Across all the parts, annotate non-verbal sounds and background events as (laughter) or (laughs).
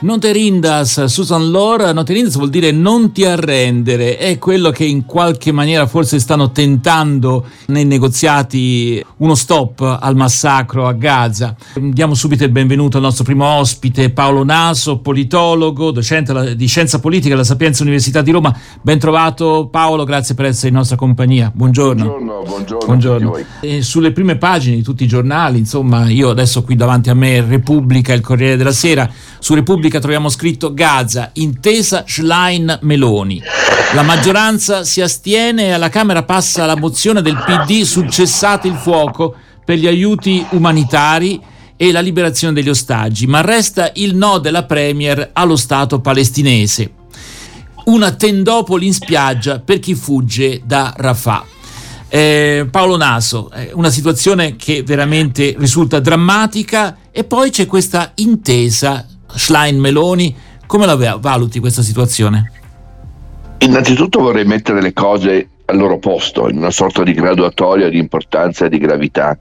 Non te rindas, Susan Lore, non te rindas vuol dire non ti arrendere, è quello che in qualche maniera forse stanno tentando nei negoziati uno stop al massacro a Gaza. Diamo subito il benvenuto al nostro primo ospite, Paolo Naso, politologo, docente di scienza politica alla Sapienza Università di Roma. Ben trovato Paolo, grazie per essere in nostra compagnia. Buongiorno. Buongiorno, buongiorno. buongiorno. sulle prime pagine di tutti i giornali, insomma, io adesso qui davanti a me Repubblica, il Corriere della Sera, su Repubblica troviamo scritto Gaza, intesa Schlein-Meloni. La maggioranza si astiene e alla Camera passa la mozione del PD sul cessate il fuoco per gli aiuti umanitari e la liberazione degli ostaggi, ma resta il no della Premier allo Stato palestinese. Una tendopoli in spiaggia per chi fugge da Rafah. Eh, Paolo Naso, eh, una situazione che veramente risulta drammatica e poi c'è questa intesa Schlein Meloni, come la valuti questa situazione? Innanzitutto vorrei mettere le cose al loro posto, in una sorta di graduatoria di importanza e di gravità.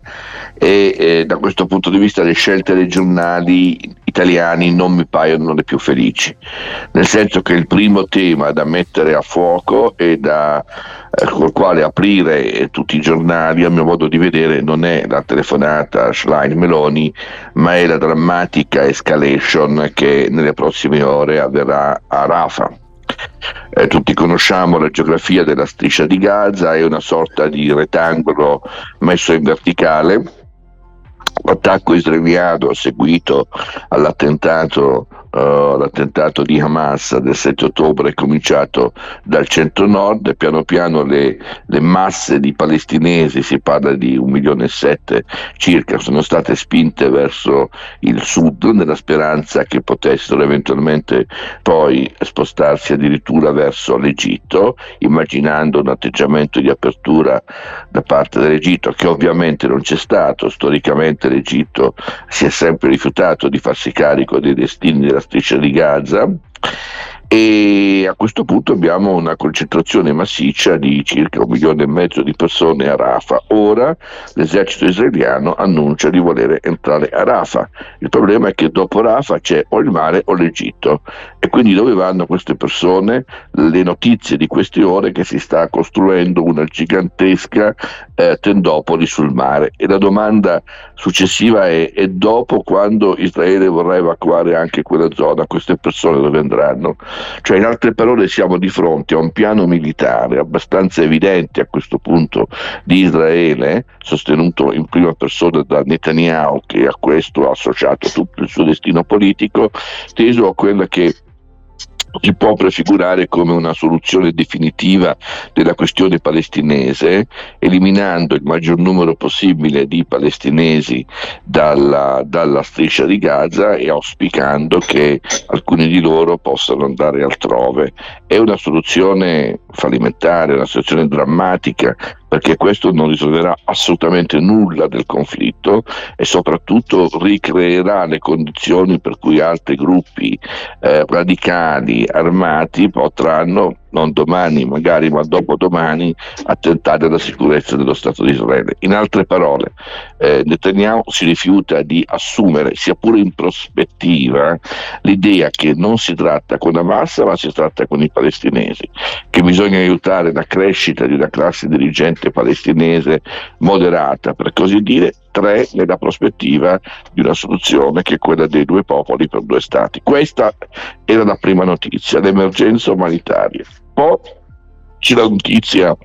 E eh, da questo punto di vista le scelte dei giornali italiani non mi paiono le più felici, nel senso che il primo tema da mettere a fuoco e da eh, col quale aprire tutti i giornali, a mio modo di vedere, non è la telefonata Schlein-Meloni, ma è la drammatica escalation che nelle prossime ore avverrà a Rafah eh, tutti conosciamo la geografia della striscia di Gaza, è una sorta di rettangolo messo in verticale. L'attacco israeliano seguito all'attentato uh, l'attentato di Hamas del 7 ottobre è cominciato dal centro-nord e piano piano le, le, masse di palestinesi, si parla di un milione e sette circa, sono state spinte verso il sud nella speranza che potessero eventualmente poi spostarsi addirittura verso l'Egitto, immaginando un atteggiamento di apertura da parte dell'Egitto che ovviamente non c'è stato, storicamente l'Egitto si è sempre rifiutato di farsi carico dei destini della striscia di Gaza e a questo punto abbiamo una concentrazione massiccia di circa un milione e mezzo di persone a Rafah. Ora l'esercito israeliano annuncia di voler entrare a Rafah. Il problema è che dopo Rafah c'è o il mare o l'Egitto e quindi dove vanno queste persone? Le notizie di queste ore che si sta costruendo una gigantesca eh, tendopoli sul mare e la domanda successiva è e dopo quando Israele vorrà evacuare anche quella zona queste persone dove andranno? Cioè, in altre parole, siamo di fronte a un piano militare abbastanza evidente a questo punto di Israele, sostenuto in prima persona da Netanyahu, che a questo ha associato tutto il suo destino politico, teso a quella che si può prefigurare come una soluzione definitiva della questione palestinese, eliminando il maggior numero possibile di palestinesi dalla, dalla striscia di Gaza e auspicando che alcuni di loro possano andare altrove. È una soluzione fallimentare, una situazione drammatica perché questo non risolverà assolutamente nulla del conflitto e soprattutto ricreerà le condizioni per cui altri gruppi eh, radicali armati potranno non domani magari, ma dopodomani, attentare alla sicurezza dello Stato di Israele. In altre parole, eh, Netanyahu si rifiuta di assumere, sia pure in prospettiva, l'idea che non si tratta con Hamas, ma si tratta con i palestinesi, che bisogna aiutare la crescita di una classe dirigente palestinese moderata, per così dire, tre nella prospettiva di una soluzione che è quella dei due popoli per due stati. Questa era la prima notizia, l'emergenza umanitaria. Poi c'è la notizia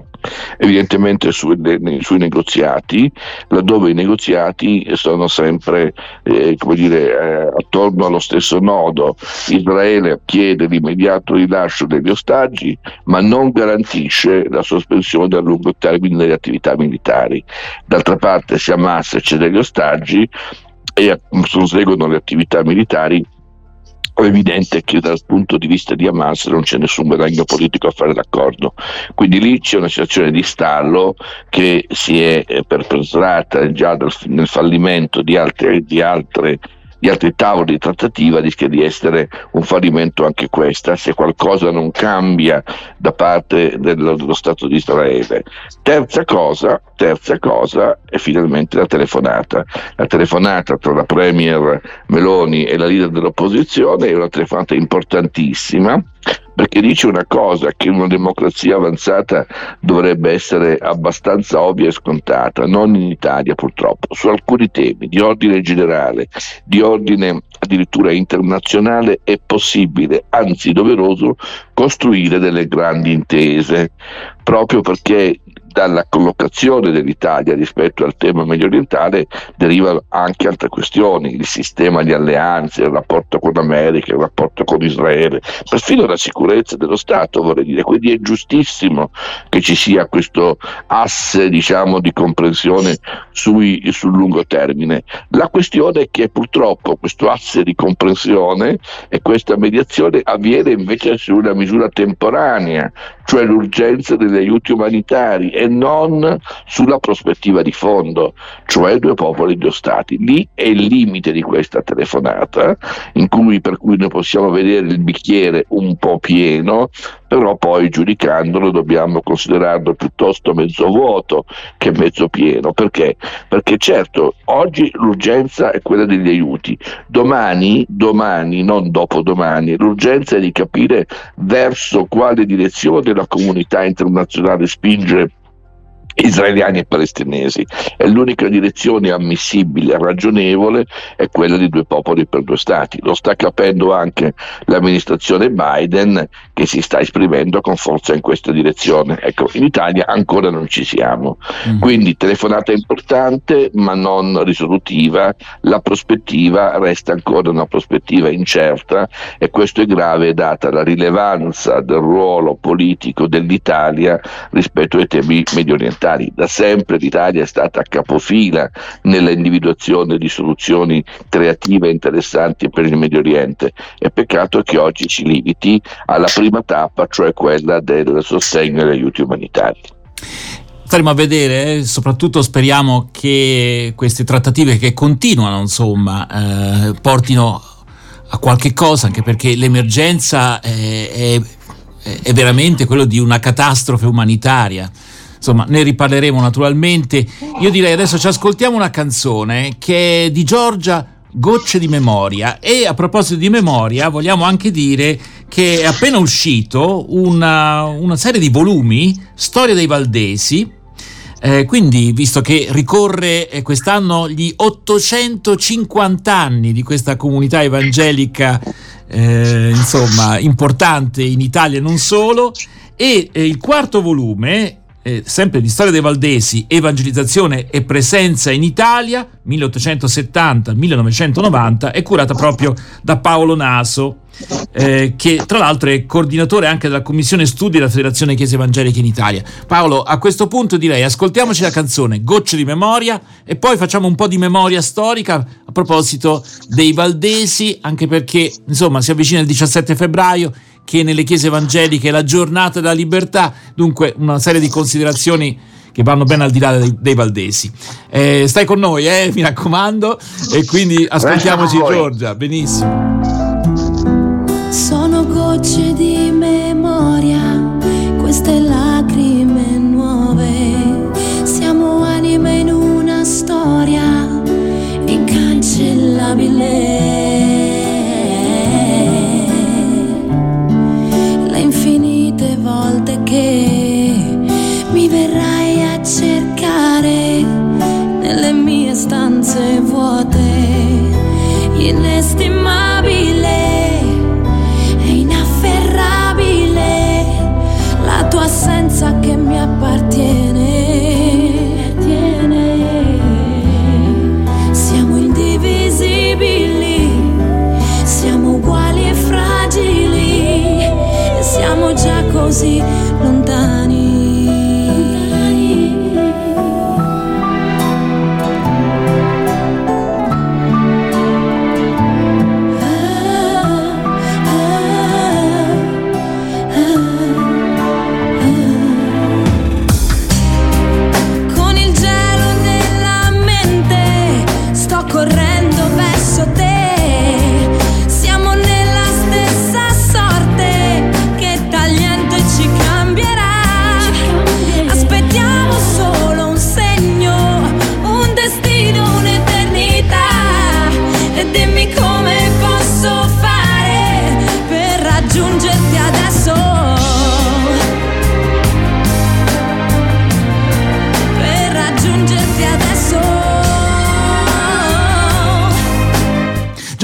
evidentemente sui, sui, negoziati, laddove i negoziati sono sempre eh, dire, eh, attorno allo stesso nodo. Israele chiede l'immediato rilascio degli ostaggi, ma non garantisce la sospensione a lungo termine delle attività militari. D'altra parte, se Hamas cede gli ostaggi e proseguono le attività militari, evidente che dal punto di vista di Hamas non c'è nessun guadagno politico a fare d'accordo. Quindi lì c'è una situazione di stallo che si è eh, perpetrata già nel fallimento di altre, di altre di altri tavoli di trattativa rischia di essere un fallimento anche questa se qualcosa non cambia da parte dello, dello Stato di Israele. Terza cosa, terza cosa è finalmente la telefonata. La telefonata tra la Premier Meloni e la leader dell'opposizione è una telefonata importantissima perché dice una cosa che in una democrazia avanzata dovrebbe essere abbastanza ovvia e scontata, non in Italia purtroppo, su alcuni temi di ordine generale, di ordine addirittura internazionale è possibile, anzi doveroso, costruire delle grandi intese, proprio perché dalla collocazione dell'Italia rispetto al tema medio orientale derivano anche altre questioni, il sistema di alleanze, il rapporto con l'America, il rapporto con Israele, perfino la sicurezza dello Stato, vorrei dire. Quindi è giustissimo che ci sia questo asse diciamo, di comprensione sui, sul lungo termine. La questione è che purtroppo questo asse di comprensione e questa mediazione avviene invece su una misura temporanea, cioè l'urgenza degli aiuti umanitari e non sulla prospettiva di fondo, cioè due popoli, due stati. Lì è il limite di questa telefonata, cui, per cui noi possiamo vedere il bicchiere un po' pieno, però poi giudicandolo dobbiamo considerarlo piuttosto mezzo vuoto che mezzo pieno. Perché? Perché certo, oggi l'urgenza è quella degli aiuti, domani, domani, non dopodomani, l'urgenza è di capire verso quale direzione la comunità internazionale spinge israeliani e palestinesi. E l'unica direzione ammissibile, ragionevole, è quella di due popoli per due stati. Lo sta capendo anche l'amministrazione Biden che si sta esprimendo con forza in questa direzione. Ecco, in Italia ancora non ci siamo. Mm. Quindi telefonata importante ma non risolutiva, la prospettiva resta ancora una prospettiva incerta e questo è grave data la rilevanza del ruolo politico dell'Italia rispetto ai temi medio parlamentari. Da sempre l'Italia è stata a capofila nell'individuazione di soluzioni creative e interessanti per il Medio Oriente. È peccato che oggi ci limiti alla prima tappa, cioè quella del sostegno agli aiuti umanitari. Staremo a vedere, eh? soprattutto speriamo che queste trattative che continuano, insomma, eh, portino a qualche cosa, anche perché l'emergenza è, è, è veramente quello di una catastrofe umanitaria insomma ne riparleremo naturalmente. Io direi adesso ci ascoltiamo una canzone che è di Giorgia Gocce di memoria e a proposito di memoria vogliamo anche dire che è appena uscito una, una serie di volumi, Storia dei Valdesi, eh, quindi, visto che ricorre eh, quest'anno gli 850 anni di questa comunità evangelica, eh, insomma, importante in Italia e non solo, e eh, il quarto volume eh, sempre di Storia dei Valdesi, Evangelizzazione e Presenza in Italia, 1870-1990, è curata proprio da Paolo Naso, eh, che tra l'altro è coordinatore anche della Commissione Studi della Federazione Chiesa Evangelica in Italia. Paolo, a questo punto direi ascoltiamoci la canzone Gocce di memoria e poi facciamo un po' di memoria storica a proposito dei Valdesi, anche perché insomma si avvicina il 17 febbraio che nelle chiese evangeliche è la giornata della libertà, dunque una serie di considerazioni che vanno ben al di là dei, dei valdesi. Eh, stai con noi, eh, mi raccomando, e quindi ascoltiamoci Giorgia, benissimo. Così correndo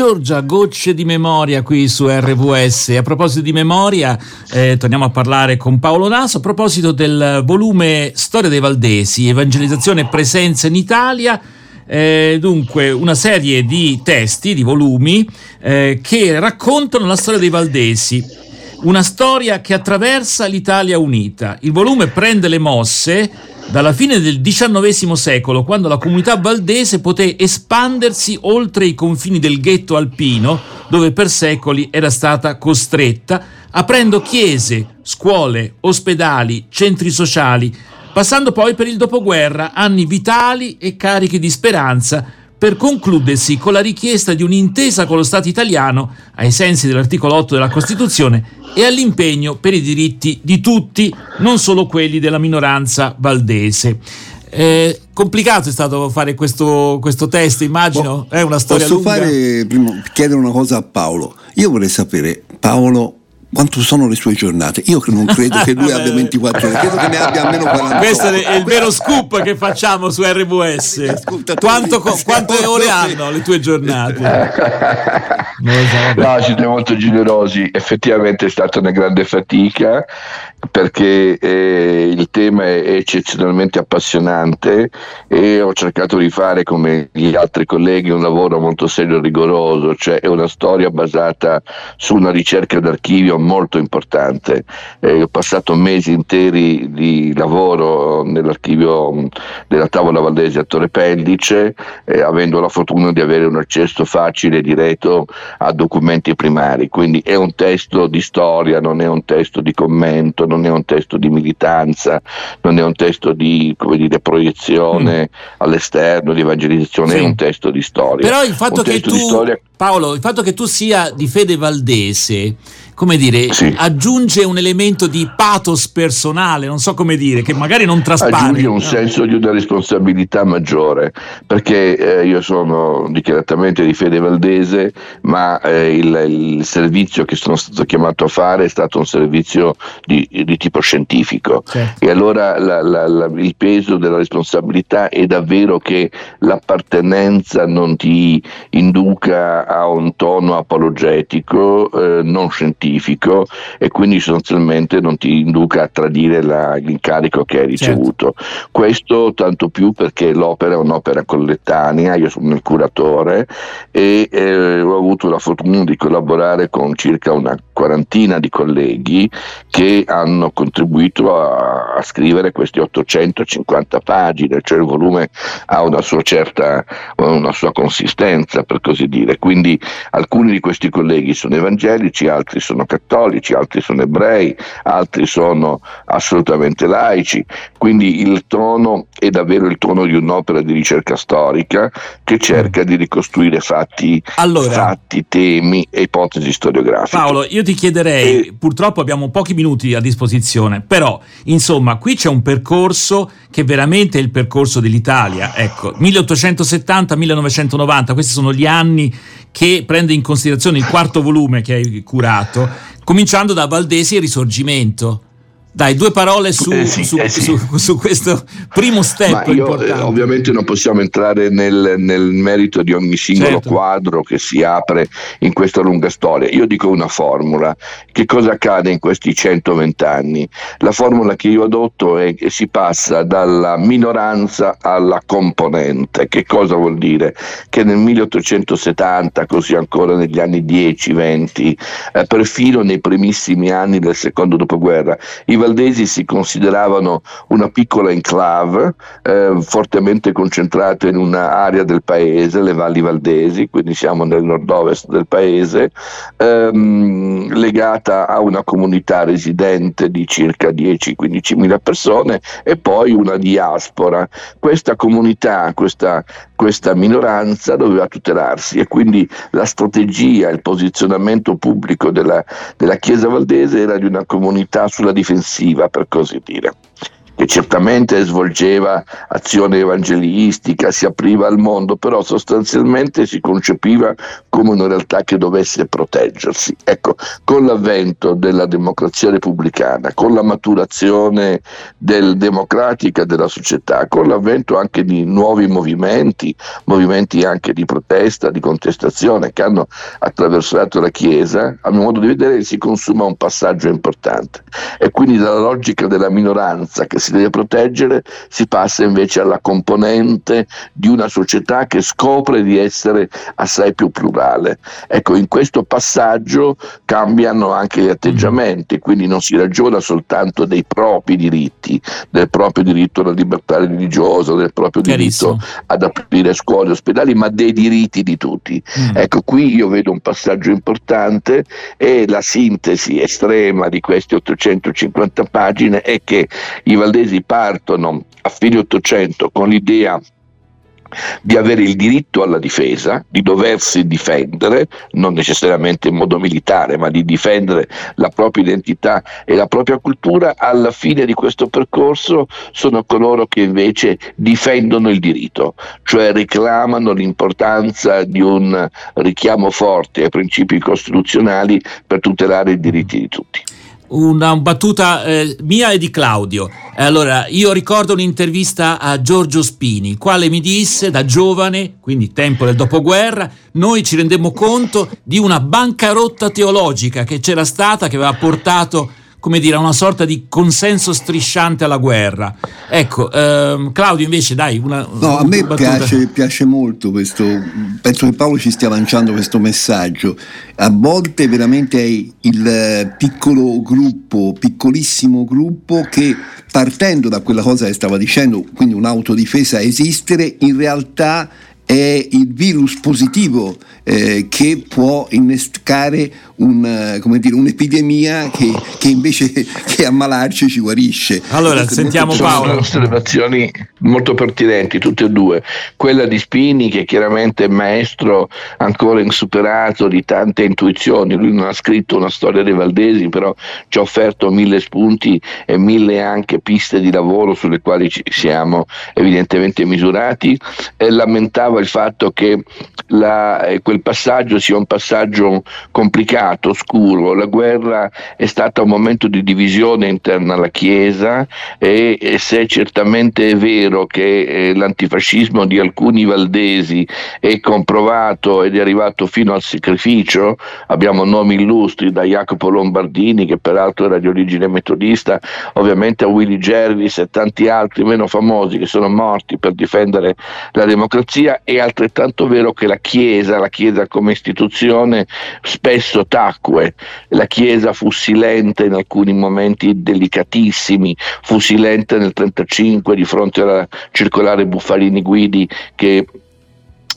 Giorgia, gocce di memoria qui su RVS. A proposito di memoria, eh, torniamo a parlare con Paolo Naso a proposito del volume Storia dei Valdesi, Evangelizzazione e presenza in Italia. Eh, dunque, una serie di testi, di volumi, eh, che raccontano la storia dei Valdesi. Una storia che attraversa l'Italia unita. Il volume prende le mosse dalla fine del XIX secolo, quando la comunità valdese poté espandersi oltre i confini del ghetto alpino, dove per secoli era stata costretta, aprendo chiese, scuole, ospedali, centri sociali, passando poi per il dopoguerra, anni vitali e carichi di speranza, per concludersi con la richiesta di un'intesa con lo Stato italiano, ai sensi dell'articolo 8 della Costituzione, e all'impegno per i diritti di tutti, non solo quelli della minoranza valdese. Eh, complicato è stato fare questo, questo test, immagino. Bo, è una storia posso lunga. Fare, prima, chiedere una cosa a Paolo. Io vorrei sapere, Paolo, quanto sono le sue giornate? Io non credo che lui abbia (laughs) 24 ore, credo che ne abbia almeno 40. Questo è il vero scoop che facciamo su RWS. Quanto, quante ore hanno le tue giornate? (laughs) no, siete molto generosi. Effettivamente è stata una grande fatica perché eh, il tema è eccezionalmente appassionante e ho cercato di fare come gli altri colleghi un lavoro molto serio e rigoroso, cioè è una storia basata su una ricerca d'archivio molto importante. Eh, ho passato mesi interi di lavoro nell'archivio della Tavola Valdese a Torre Pellice, eh, avendo la fortuna di avere un accesso facile e diretto a documenti primari, quindi è un testo di storia, non è un testo di commento non è un testo di militanza, non è un testo di dire, proiezione mm. all'esterno, di evangelizzazione, sì. è un testo di storia. Però il fatto che tu, storia... Paolo, il fatto che tu sia di fede valdese come dire, sì. aggiunge un elemento di pathos personale, non so come dire, che magari non traspare. Aggiunge un no. senso di una responsabilità maggiore, perché eh, io sono dichiaratamente di fede valdese, ma eh, il, il, servizio che sono stato chiamato a fare è stato un servizio di, di tipo scientifico. Certo. E allora la, la, la, il peso della responsabilità è davvero che l'appartenenza non ti induca a un tono apologetico, eh, non scientifico scientifico e quindi sostanzialmente non ti induca a tradire la, l'incarico che hai certo. ricevuto. Certo. Questo tanto più perché l'opera è un'opera collettanea, io sono il curatore e eh, ho avuto la fortuna di collaborare con circa una quarantina di colleghi che hanno contribuito a, a scrivere queste 850 pagine, cioè il volume ha una sua certa, una sua consistenza per così dire. Quindi alcuni di questi colleghi sono evangelici, altri sono cattolici, altri sono ebrei, altri sono assolutamente laici. Quindi il tono è davvero il tono di un'opera di ricerca storica che cerca di ricostruire fatti, allora, fatti temi e ipotesi storiografiche. Paolo, io ti chiederei, purtroppo abbiamo pochi minuti a disposizione, però insomma qui c'è un percorso che veramente è il percorso dell'Italia, ecco, 1870-1990, questi sono gli anni che prende in considerazione il quarto volume che hai curato, cominciando da Valdesi e Risorgimento. Dai, due parole su, eh sì, su, eh sì. su, su questo primo step io, eh, ovviamente non possiamo entrare nel, nel merito di ogni singolo certo. quadro che si apre in questa lunga storia. Io dico una formula. Che cosa accade in questi 120 anni? La formula che io adotto è che si passa dalla minoranza alla componente. Che cosa vuol dire? Che nel 1870, così ancora negli anni 10-20, eh, perfino nei primissimi anni del secondo dopoguerra, i valdesi si consideravano una piccola enclave eh, fortemente concentrata in un'area del paese, le valli valdesi, quindi siamo nel nord-ovest del paese, ehm, legata a una comunità residente di circa 10-15 mila persone e poi una diaspora. Questa comunità, questa, questa minoranza doveva tutelarsi e quindi la strategia, il posizionamento pubblico della, della Chiesa valdese era di una comunità sulla difensiva per così dire. Che certamente svolgeva azione evangelistica, si apriva al mondo, però sostanzialmente si concepiva come una realtà che dovesse proteggersi. Ecco, con l'avvento della democrazia repubblicana, con la maturazione del democratica della società, con l'avvento anche di nuovi movimenti, movimenti anche di protesta, di contestazione che hanno attraversato la Chiesa, a mio modo di vedere si consuma un passaggio importante e quindi dalla logica della minoranza che si deve proteggere si passa invece alla componente di una società che scopre di essere assai più plurale. Ecco, in questo passaggio cambiano anche gli atteggiamenti, quindi non si ragiona soltanto dei propri diritti, del proprio diritto alla libertà religiosa, del proprio diritto ad aprire scuole e ospedali, ma dei diritti di tutti. Mm. Ecco, qui io vedo un passaggio importante e la sintesi estrema di queste 850 pagine è che i valdesi partono a fine 800 con l'idea di avere il diritto alla difesa, di doversi difendere, non necessariamente in modo militare, ma di difendere la propria identità e la propria cultura, alla fine di questo percorso sono coloro che invece difendono il diritto, cioè reclamano l'importanza di un richiamo forte ai principi costituzionali per tutelare i diritti di tutti una battuta eh, mia e di Claudio. Allora, io ricordo un'intervista a Giorgio Spini, quale mi disse da giovane, quindi tempo del dopoguerra, noi ci rendemmo conto di una bancarotta teologica che c'era stata, che aveva portato come dire, una sorta di consenso strisciante alla guerra. Ecco, ehm, Claudio invece dai una... No, a me piace, piace, molto questo, penso che Paolo ci stia lanciando questo messaggio. A volte veramente è il piccolo gruppo, piccolissimo gruppo che partendo da quella cosa che stava dicendo, quindi un'autodifesa esistere, in realtà è il virus positivo eh, che può innescare un, eh, dire, un'epidemia che, che, invece (laughs) che ammalarci ci guarisce. Allora, sentiamo Paolo. Sono osservazioni molto pertinenti, tutte e due. Quella di Spini, che chiaramente è maestro ancora insuperato di tante intuizioni. Lui non ha scritto una storia dei Valdesi, però ci ha offerto mille spunti e mille anche piste di lavoro sulle quali ci siamo evidentemente misurati. E lamentava il fatto che la, eh, quel passaggio sia un passaggio complicato, oscuro. La guerra è stata un momento di divisione interna alla Chiesa e, e se certamente è vero che eh, l'antifascismo di alcuni valdesi è comprovato ed è arrivato fino al sacrificio, abbiamo nomi illustri da Jacopo Lombardini che peraltro era di origine metodista, ovviamente a Willy Gervis e tanti altri meno famosi che sono morti per difendere la democrazia, è altrettanto vero che la Chiesa, la Chiesa come istituzione spesso tacque, la Chiesa fu silente in alcuni momenti delicatissimi, fu silente nel 1935 di fronte alla circolare Buffarini Guidi che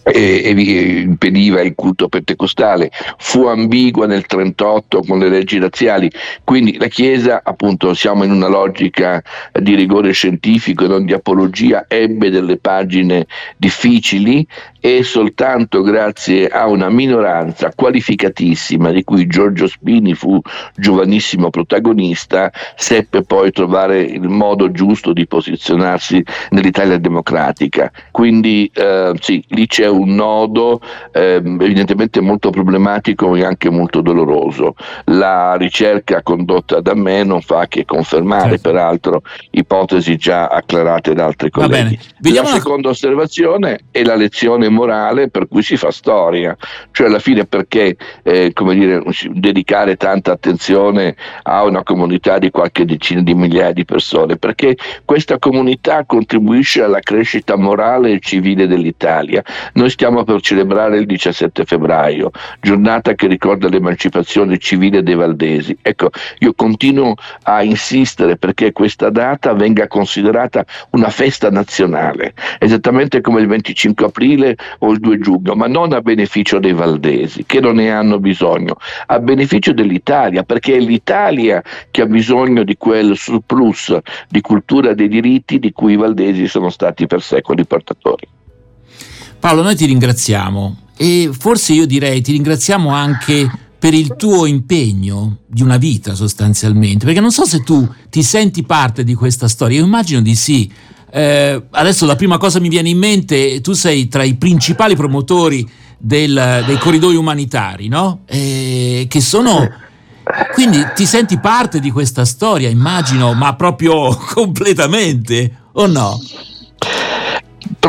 e, impediva il culto pentecostale, fu ambigua nel 38 con le leggi razziali, quindi la Chiesa, appunto, siamo in una logica di rigore scientifico e non di apologia, ebbe delle pagine difficili e soltanto grazie a una minoranza qualificatissima di cui Giorgio Spini fu giovanissimo protagonista, seppe poi trovare il modo giusto di posizionarsi nell'Italia democratica. Quindi eh, sì, lì c'è un nodo eh, evidentemente molto problematico e anche molto doloroso. La ricerca condotta da me non fa che confermare certo. peraltro ipotesi già acclarate da altri colleghi. La seconda osservazione è la lezione morale per cui si fa storia, cioè alla fine perché eh, dire, dedicare tanta attenzione a una comunità di qualche decina di migliaia di persone, perché questa comunità contribuisce alla crescita morale e civile dell'Italia. Noi stiamo per celebrare il 17 febbraio, giornata che ricorda l'emancipazione civile dei Valdesi. Ecco, io continuo a insistere perché questa data venga considerata una festa nazionale, esattamente come il 25 aprile o il 2 giugno, ma non a beneficio dei Valdesi, che non ne hanno bisogno, a beneficio dell'Italia, perché è l'Italia che ha bisogno di quel surplus di cultura dei diritti di cui i Valdesi sono stati per secoli portatori. Paolo, noi ti ringraziamo e forse io direi ti ringraziamo anche per il tuo impegno di una vita sostanzialmente, perché non so se tu ti senti parte di questa storia, io immagino di sì. Eh, adesso la prima cosa mi viene in mente, tu sei tra i principali promotori del, dei corridoi umanitari, no? Eh, che sono... Quindi ti senti parte di questa storia, immagino, ma proprio (laughs) completamente, o no?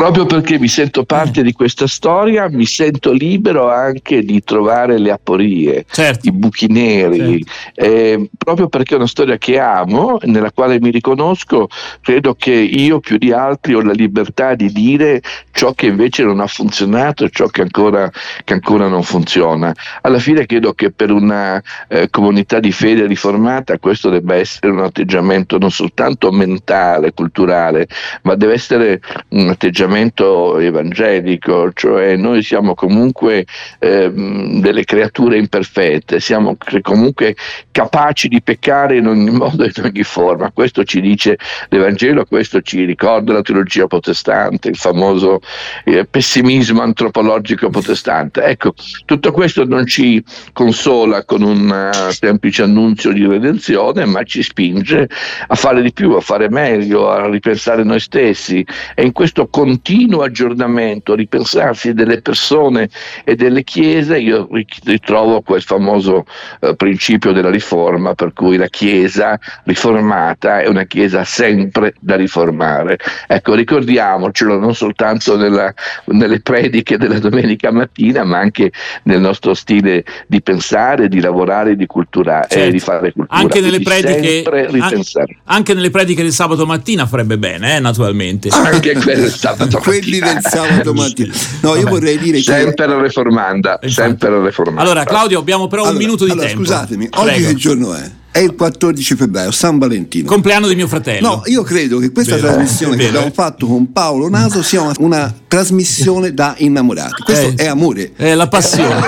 Proprio perché mi sento parte di questa storia, mi sento libero anche di trovare le aporie, certo. i buchi neri, certo. eh, proprio perché è una storia che amo, nella quale mi riconosco, credo che io più di altri ho la libertà di dire ciò che invece non ha funzionato, ciò che ancora, che ancora non funziona. Alla fine credo che per una eh, comunità di fede riformata questo debba essere un atteggiamento non soltanto mentale, culturale, ma deve essere un atteggiamento atteggiamento evangelico, cioè noi siamo comunque eh, delle creature imperfette, siamo comunque capaci di peccare in ogni (laughs) modo e in ogni forma. Questo ci dice l'Evangelo, questo ci ricorda la teologia protestante, il famoso eh, pessimismo antropologico protestante. Ecco, tutto questo non ci consola con un uh, semplice annunzio di redenzione, ma ci spinge a fare di più, a fare meglio, a ripensare noi stessi e in questo continuo aggiornamento, ripensarsi delle persone e delle chiese, io ritrovo quel famoso eh, principio della riforma per cui la chiesa riformata è una chiesa sempre da riformare. Ecco, ricordiamocelo non soltanto nella, nelle prediche della domenica mattina, ma anche nel nostro stile di pensare, di lavorare, di cultura, certo. e di fare cultura. Anche nelle, prediche, anche, anche nelle prediche del sabato mattina farebbe bene, eh, naturalmente. Anche quelle sabato quelli del (laughs) sabato mattina. No, Vabbè. io vorrei dire sempre che... la reformanda, sempre la reformanda. Allora, Claudio, abbiamo però allora, un minuto di allora, tempo. Scusatemi, Prego. oggi che giorno è? È il 14 febbraio, San Valentino. Compleanno di mio fratello. No, io credo che questa vero, trasmissione che abbiamo fatto con Paolo Naso sia una, una trasmissione da innamorati. Questo eh, è amore. È la passione.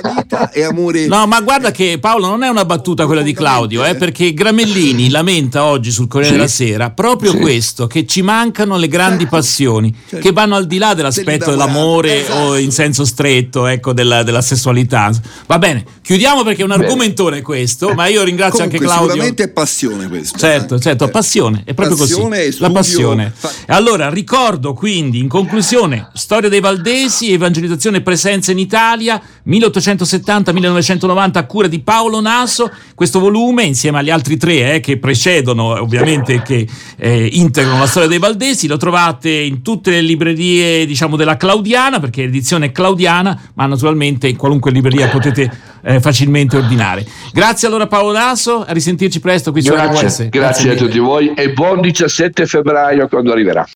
la vita è amore. No, ma guarda che Paolo non è una battuta quella di Claudio, eh, perché Gramellini lamenta oggi sul Corriere sì. della Sera proprio sì. questo, che ci mancano le grandi certo. passioni, certo. che vanno al di là dell'aspetto dell'amore esatto. o in senso stretto, ecco, della, della, sessualità. Va bene, chiudiamo perché è un argomentone questo, ma io ringrazio ringrazio Comunque, anche Claudio. Sicuramente è passione questo. Certo, eh. certo, passione, è proprio passione così. La passione. Fa... Allora, ricordo quindi, in conclusione, storia dei Valdesi, evangelizzazione e presenza in Italia, 1870-1990 a cura di Paolo Naso. Questo volume, insieme agli altri tre eh, che precedono, ovviamente, che eh, integrano la storia dei Valdesi, lo trovate in tutte le librerie, diciamo, della Claudiana, perché l'edizione è claudiana, ma naturalmente in qualunque libreria potete eh, facilmente ordinare. Grazie allora Paolo Naso, a risentirci presto qui su Grazie, grazie, grazie a tutti voi e buon 17 febbraio quando arriverà.